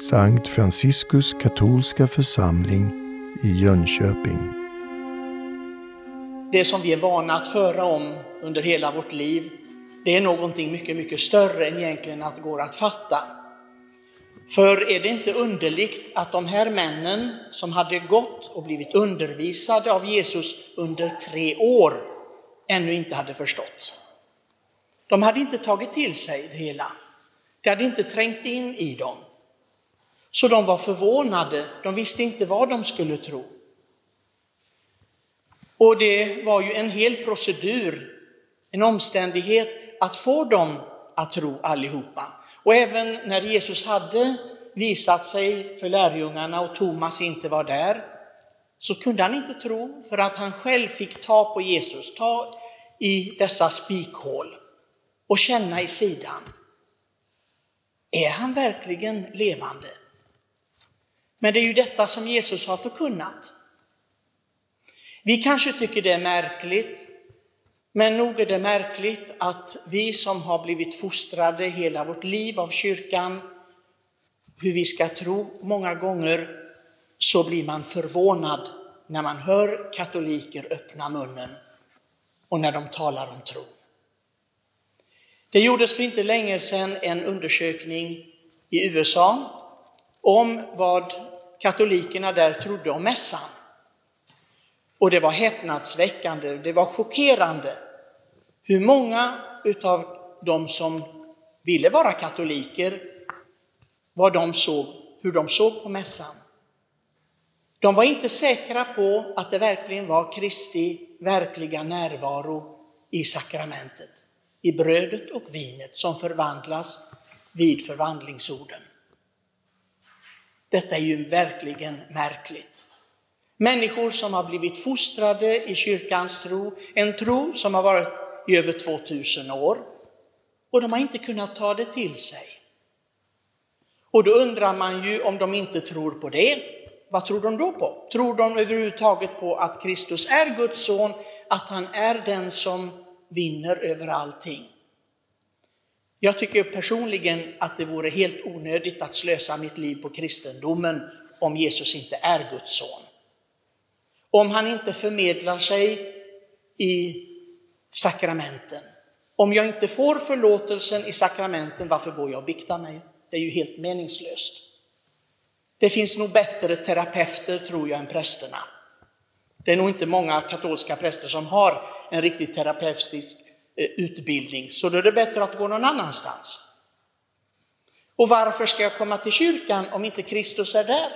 Sankt Franciskus katolska församling i Jönköping. Det som vi är vana att höra om under hela vårt liv, det är någonting mycket, mycket större än egentligen att går att fatta. För är det inte underligt att de här männen som hade gått och blivit undervisade av Jesus under tre år ännu inte hade förstått. De hade inte tagit till sig det hela. Det hade inte trängt in i dem. Så de var förvånade, de visste inte vad de skulle tro. Och det var ju en hel procedur, en omständighet att få dem att tro allihopa. Och även när Jesus hade visat sig för lärjungarna och Thomas inte var där, så kunde han inte tro för att han själv fick ta på Jesus, ta i dessa spikhål och känna i sidan. Är han verkligen levande? Men det är ju detta som Jesus har förkunnat. Vi kanske tycker det är märkligt, men nog är det märkligt att vi som har blivit fostrade hela vårt liv av kyrkan, hur vi ska tro, många gånger så blir man förvånad när man hör katoliker öppna munnen och när de talar om tro. Det gjordes för inte länge sedan en undersökning i USA om vad katolikerna där trodde om mässan. Och det var häpnadsväckande, det var chockerande hur många utav de som ville vara katoliker, vad de såg, hur de såg på mässan. De var inte säkra på att det verkligen var Kristi verkliga närvaro i sakramentet, i brödet och vinet som förvandlas vid förvandlingsorden. Detta är ju verkligen märkligt. Människor som har blivit fostrade i kyrkans tro, en tro som har varit i över 2000 år, och de har inte kunnat ta det till sig. Och då undrar man ju om de inte tror på det, vad tror de då på? Tror de överhuvudtaget på att Kristus är Guds son, att han är den som vinner över allting? Jag tycker personligen att det vore helt onödigt att slösa mitt liv på kristendomen om Jesus inte är Guds son. Om han inte förmedlar sig i sakramenten. Om jag inte får förlåtelsen i sakramenten, varför går jag och biktar mig? Det är ju helt meningslöst. Det finns nog bättre terapeuter, tror jag, än prästerna. Det är nog inte många katolska präster som har en riktigt terapeutisk Eh, utbildning, så då är det bättre att gå någon annanstans. Och varför ska jag komma till kyrkan om inte Kristus är där?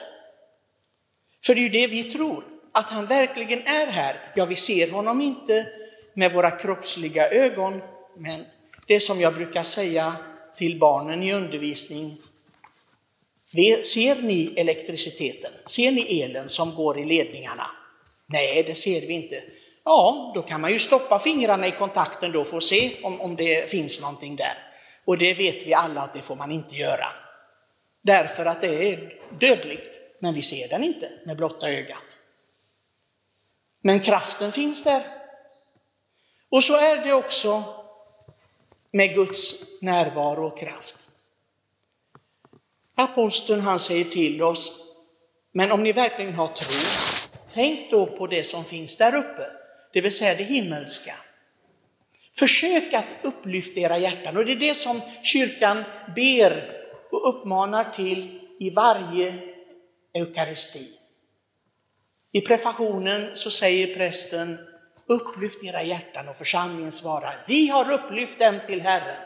För det är ju det vi tror, att han verkligen är här. Ja, vi ser honom inte med våra kroppsliga ögon, men det som jag brukar säga till barnen i undervisning, Ser ni elektriciteten? Ser ni elen som går i ledningarna? Nej, det ser vi inte. Ja, då kan man ju stoppa fingrarna i kontakten då för att se om, om det finns någonting där. Och det vet vi alla att det får man inte göra. Därför att det är dödligt, men vi ser den inte med blotta ögat. Men kraften finns där. Och så är det också med Guds närvaro och kraft. Aposteln han säger till oss, men om ni verkligen har tro, tänk då på det som finns där uppe, det vill säga det himmelska. Försök att upplyfta era hjärtan och det är det som kyrkan ber och uppmanar till i varje eukaristi. I prefationen så säger prästen, upplyft era hjärtan och församlingen svarar, vi har upplyft dem till Herren.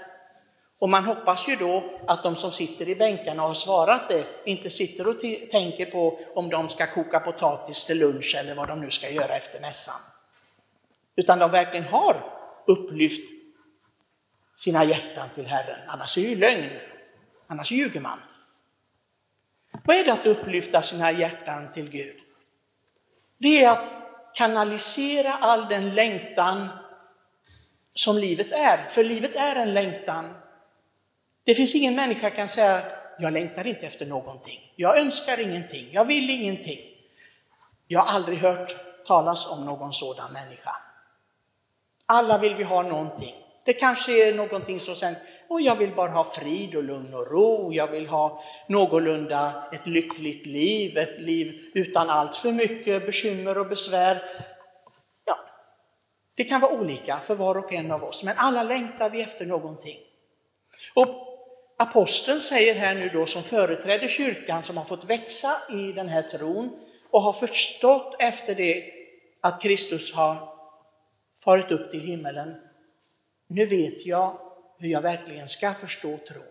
Och man hoppas ju då att de som sitter i bänkarna och har svarat det inte sitter och tänker på om de ska koka potatis till lunch eller vad de nu ska göra efter mässan. Utan de verkligen har upplyft sina hjärtan till Herren. Annars är det ju lögn, annars ljuger man. Vad är det att upplyfta sina hjärtan till Gud? Det är att kanalisera all den längtan som livet är. För livet är en längtan det finns ingen människa som kan säga, jag längtar inte efter någonting. Jag önskar ingenting. Jag vill ingenting. Jag har aldrig hört talas om någon sådan människa. Alla vill vi ha någonting. Det kanske är någonting som sen, och jag vill bara ha frid och lugn och ro, jag vill ha någorlunda ett lyckligt liv, ett liv utan allt för mycket bekymmer och besvär. Ja, det kan vara olika för var och en av oss, men alla längtar vi efter någonting. Och aposteln säger här nu då som företräder kyrkan, som har fått växa i den här tron och har förstått efter det att Kristus har farit upp till himmelen, nu vet jag hur jag verkligen ska förstå tron.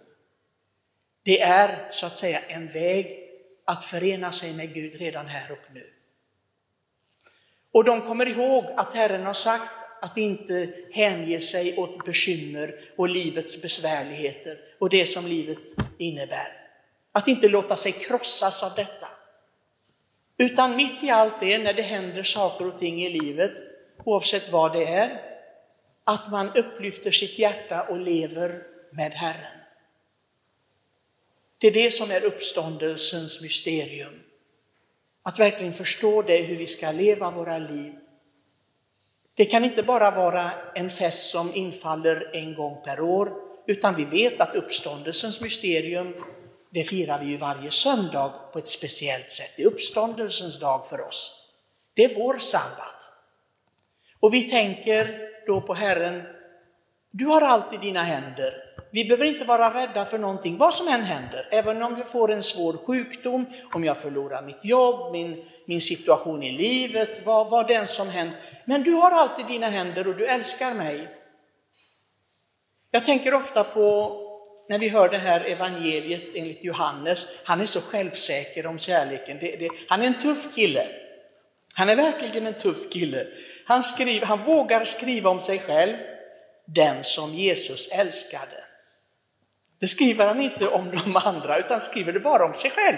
Det är så att säga en väg att förena sig med Gud redan här och nu. Och de kommer ihåg att Herren har sagt att inte hänge sig åt bekymmer och livets besvärligheter och det som livet innebär. Att inte låta sig krossas av detta. Utan mitt i allt det, när det händer saker och ting i livet, oavsett vad det är, att man upplyfter sitt hjärta och lever med Herren. Det är det som är uppståndelsens mysterium. Att verkligen förstå det, hur vi ska leva våra liv. Det kan inte bara vara en fest som infaller en gång per år, utan vi vet att uppståndelsens mysterium, det firar vi ju varje söndag på ett speciellt sätt. Det är uppståndelsens dag för oss. Det är vår sabbat. Och vi tänker då på Herren, du har allt i dina händer. Vi behöver inte vara rädda för någonting, vad som än händer. Även om jag får en svår sjukdom, om jag förlorar mitt jobb, min, min situation i livet, vad, vad den som händer. Men du har allt i dina händer och du älskar mig. Jag tänker ofta på när vi hör det här evangeliet enligt Johannes, han är så självsäker om kärleken. Det, det, han är en tuff kille. Han är verkligen en tuff kille. Han, skriver, han vågar skriva om sig själv, den som Jesus älskade. Det skriver han inte om de andra, utan skriver det bara om sig själv.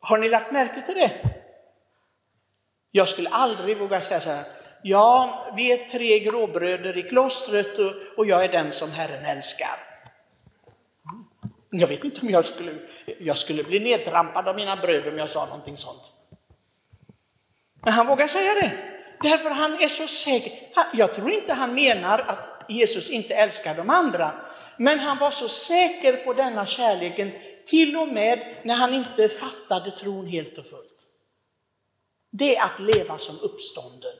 Har ni lagt märke till det? Jag skulle aldrig våga säga så här, ja, vi är tre gråbröder i klostret och, och jag är den som Herren älskar. Jag vet inte om jag skulle, jag skulle bli nedtrampad av mina bröder om jag sa någonting sånt. Men han vågar säga det, därför han är så säker. Jag tror inte han menar att Jesus inte älskar de andra, men han var så säker på denna kärleken, till och med när han inte fattade tron helt och fullt. Det är att leva som uppstånden.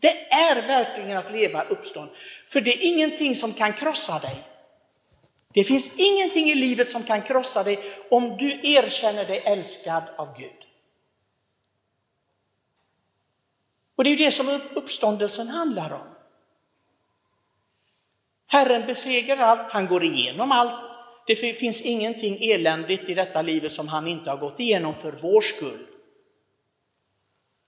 Det är verkligen att leva uppstånd, för det är ingenting som kan krossa dig. Det finns ingenting i livet som kan krossa dig om du erkänner dig älskad av Gud. Och det är det som uppståndelsen handlar om. Herren besegrar allt, han går igenom allt. Det finns ingenting eländigt i detta livet som han inte har gått igenom för vår skull.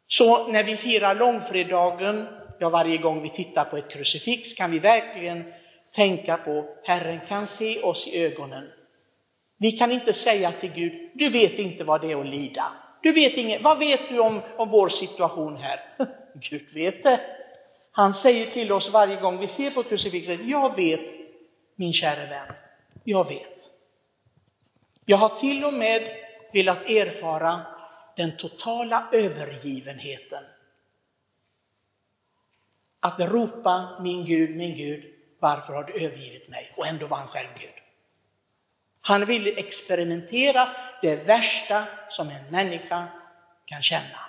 Så när vi firar långfredagen, ja varje gång vi tittar på ett krucifix kan vi verkligen tänka på Herren kan se oss i ögonen. Vi kan inte säga till Gud, du vet inte vad det är att lida. Du vet inget, vad vet du om, om vår situation här? Gud vet det. Han säger till oss varje gång vi ser på krucifixet, jag vet min kära vän, jag vet. Jag har till och med velat erfara den totala övergivenheten. Att ropa min Gud, min Gud, varför har du övergivit mig? Och ändå var han själv Gud. Han ville experimentera det värsta som en människa kan känna.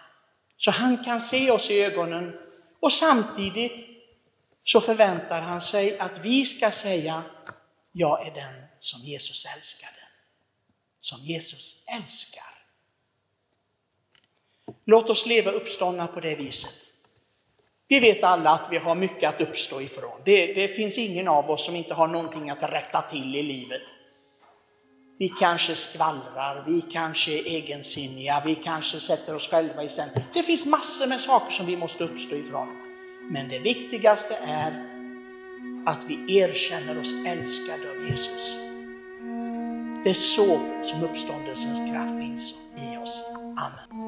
Så han kan se oss i ögonen och samtidigt så förväntar han sig att vi ska säga, jag är den som Jesus älskade. Som Jesus älskar. Låt oss leva uppståndna på det viset. Vi vet alla att vi har mycket att uppstå ifrån. Det, det finns ingen av oss som inte har någonting att rätta till i livet. Vi kanske skvallrar, vi kanske är egensinniga, vi kanske sätter oss själva i centrum. Det finns massor med saker som vi måste uppstå ifrån. Men det viktigaste är att vi erkänner oss älskade av Jesus. Det är så som uppståndelsens kraft finns i oss. Amen.